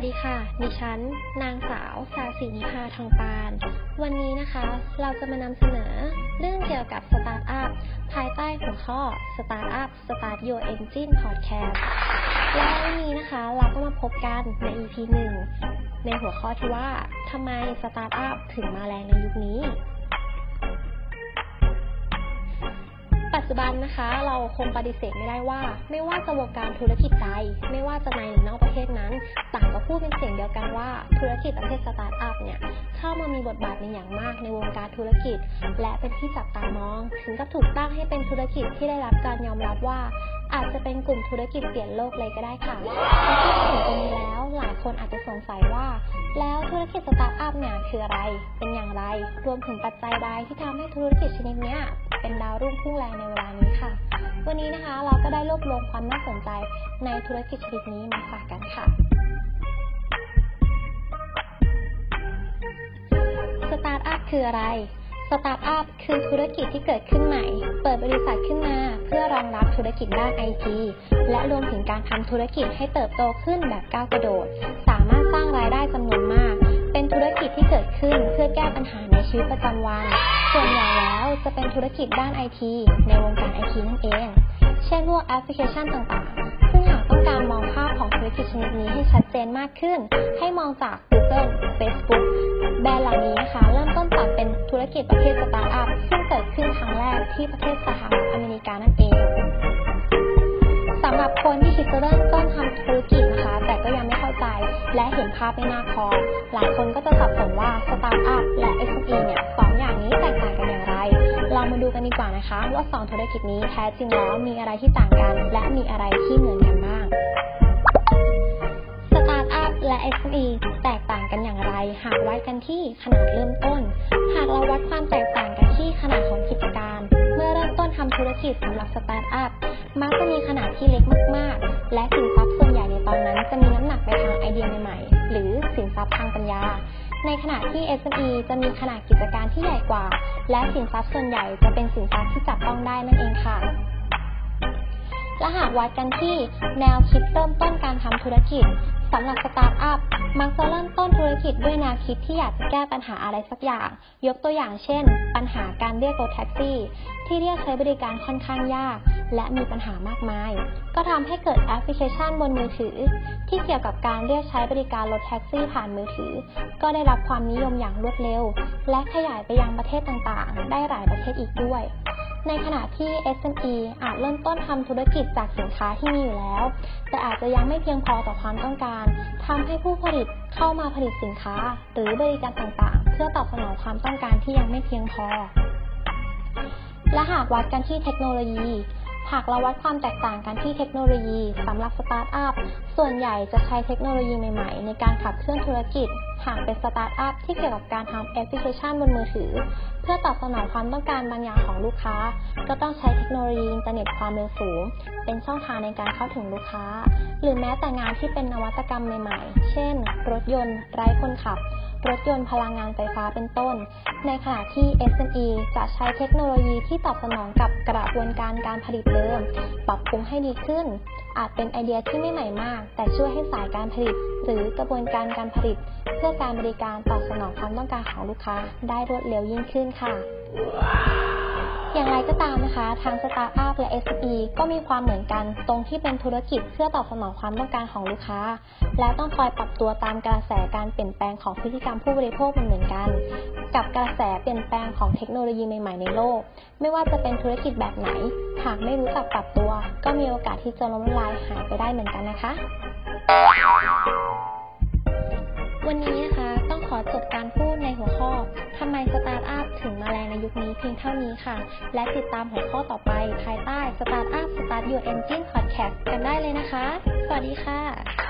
สวัสดีค่ะ ดิฉัน นางสาวสาสีนิพาทองปาน วันนี้นะคะ เราจะมานำเสนอเรื่องเกี่ยวกับสตาร์ทอัพภายใต้หัวข้อ Startup Start Your Engine Podcast และวันนี้นะคะ เราก็มาพบกันใน EP 1 ในหัวข้อที่ว่าทำไมสตาร์ทอัพถึงมาแรงในยุคนี้ ปัจจุบันนะคะ เราคงปฏิเสธไม่ได้ว่า ไม่ว่าจะวงการธุรกิจใด ไม่ว่าจะในหรือนอกประเทศนั้น พูดเป็นเสียงเดียวกันว่าธุรกิจประเภทสตาร์ทอัพเนี่ยเข้ามามีบทบาทเป็นอย่างมากในวงการธุรกิจ และเป็นที่จับตามอง ถึงกับถูกตั้งให้เป็นธุรกิจที่ได้รับการยอมรับว่า อาจจะเป็นกลุ่มธุรกิจเปลี่ยนโลกเลยก็ได้ค่ะพอพูดถึงตรงนี้แล้ว หลายคนอาจจะสงสัยว่า แล้วธุรกิจสตาร์ทอัพเนี่ยคืออะไร เป็นอย่างไร รวมถึงปัจจัยใดที่ทำให้ธุรกิจชนิดนี้เป็นดาวรุ่งพุ่งแรงในเวลานี้ค่ะ วันนี้นะคะเราก็ได้รวบรวมความน่าสนใจในธุรกิจชนิดนี้มาฝากกันค่ะ สตาร์ทอัพคืออะไร สตาร์ทอัพคือธุรกิจที่เกิดขึ้นใหม่ เปิดบริษัทขึ้นมา เพื่อรองรับธุรกิจด้านไอทีและรวมถึงการทำธุรกิจให้เติบโตขึ้นแบบก้าวกระโดด สามารถสร้างรายได้จำนวนมาก เป็นธุรกิจที่เกิดขึ้นเพื่อแก้ปัญหาในชีวิตประจำวัน ส่วนใหญ่แล้วจะเป็นธุรกิจด้านไอทีในวงการไอทีนั่นเอง เช่นพวกแอปพลิเคชันต่างๆ หากต้องการมองภาพของธุรกิจชนิดนี้ให้ชัดเจนมากขึ้น ให้มองจาก Google Facebook แบรนด์เหล่านี้นะคะ เริ่มต้นจากเป็นธุรกิจประเภทสตาร์ทอัพ ซึ่งเกิดขึ้นครั้งแรกที่ประเทศสหรัฐอเมริกานั่นเองสำหรับคนที่คิดจะเริ่มต้นทำธุรกิจนะคะ แต่ก็ยังไม่เข้าใจและเห็นภาพไม่มากพอ หลายคนก็จะสับสนว่าสตาร์ทอัพและ SME เนี่ยสองอย่างนี้แตกต่างกันอย่างไร เรามาดูกันดีกว่านะคะ ว่าสองธุรกิจนี้แท้จริงแล้วมีอะไรที่ต่างกัน และมีอะไรที่เหมือนกันบ้าง สตาร์ทอัพและ SME แตกต่างกันอย่างไร หากวัดกันที่ขนาดเริ่มต้น หากเราวัดความแตกต่างกันที่ขนาดของกิจการ เมื่อเริ่มต้นทำธุรกิจสำหรับสตาร์ทอัพมักจะมีขนาดที่เล็กมาก ๆ และสินทรัพย์ส่วนใหญ่ในตอนนั้นจะมีน้ำหนักไปทางไอเดียใหม่ๆหรือสินทรัพย์ทางปัญญา ในขณะที่ SME จะมีขนาดกิจการที่ใหญ่กว่า และสินทรัพย์ส่วนใหญ่จะเป็นสินทรัพย์ที่จับต้องได้นั่นเองค่ะ และหากวัดกันที่แนวคิดเริ่มต้นการทำธุรกิจ สำหรับสตาร์ทอัพมักจะเริ่มต้นธุรกิจด้วยแนวคิดที่อยากจะแก้ปัญหาอะไรสักอย่าง ยกตัวอย่างเช่น ปัญหาการเรียกรถแท็กซี่ ที่เรียกใช้บริการค่อนข้างยาก และมีปัญหามากมาย ก็ทำให้เกิดแอปพลิเคชันบนมือถือ ที่เกี่ยวกับการเรียกใช้บริการรถแท็กซี่ผ่านมือถือ ก็ได้รับความนิยมอย่างรวดเร็ว และขยายไปยังประเทศต่างๆ ได้หลายประเทศอีกด้วย ในขณะที่ SME อาจเริ่มต้นทำธุรกิจจากสินค้าที่มีอยู่แล้ว แต่อาจจะยังไม่เพียงพอต่อความต้องการทำให้ผู้ผลิตเข้ามาผลิตสินค้า หรือบริการต่างๆ เพื่อตอบสนองความต้องการที่ยังไม่เพียงพอ และหากวัดกันที่เทคโนโลยี หากเราวัดความแตกต่างกันที่เทคโนโลยีสำหรับสตาร์ทอัพ ส่วนใหญ่จะใช้เทคโนโลยีใหม่ๆ ในการขับเคลื่อนธุรกิจ หากเป็นสตาร์ทอัพที่เกี่ยวกับการทำแอปพลิเคชันบนมือถือ เพื่อตอบสนองความต้องการบางอย่างของลูกค้า ก็ต้องใช้เทคโนโลยีอินเทอร์เน็ตความเร็วสูง เป็นช่องทางในการเข้าถึงลูกค้า หรือแม้แต่งานที่เป็นนวัตกรรมใหม่ๆ เช่น รถยนต์ไร้คนขับ รถยนต์พลังงานไฟฟ้าเป็นต้น ในขณะที่ SME จะใช้เทคโนโลยีที่ตอบสนองกับกระบวนการการผลิตเดิม ปรับปรุงให้ดีขึ้น อาจเป็นไอเดียที่ไม่ใหม่มาก แต่ช่วยให้สายการผลิต หรือกระบวนการการผลิต เพื่อการบริการตอบสนองความต้องการของลูกค้าได้รวดเร็วยิ่งขึ้นค่ะ อย่างไรก็ตามนะคะ ทางสตาร์ทอัพและ SME ก็มีความเหมือนกันตรงที่เป็นธุรกิจเพื่อตอบสนองความต้องการของลูกค้า และต้องคอยปรับตัวตามกระแสการเปลี่ยนแปลงของพฤติกรรมผู้บริโภคเหมือนกัน กับกระแสเปลี่ยนแปลงของเทคโนโลยีใหม่ๆในโลก ไม่ว่าจะเป็นธุรกิจแบบไหน หากไม่รู้จักปรับตัว ก็มีโอกาสที่จะล้มละลายหายไปได้เหมือนกันนะคะ วันนี้นะคะต้องขอจบการพูดในหัวข้อทำไมสตาร์ทอัพ ถึงมาแรงในยุคนี้เพียงเท่านี้ค่ะ และติดตามหัวข้อต่อไป ภายใต้ Startup Start Your Engine Podcast กันได้เลยนะคะ สวัสดีค่ะ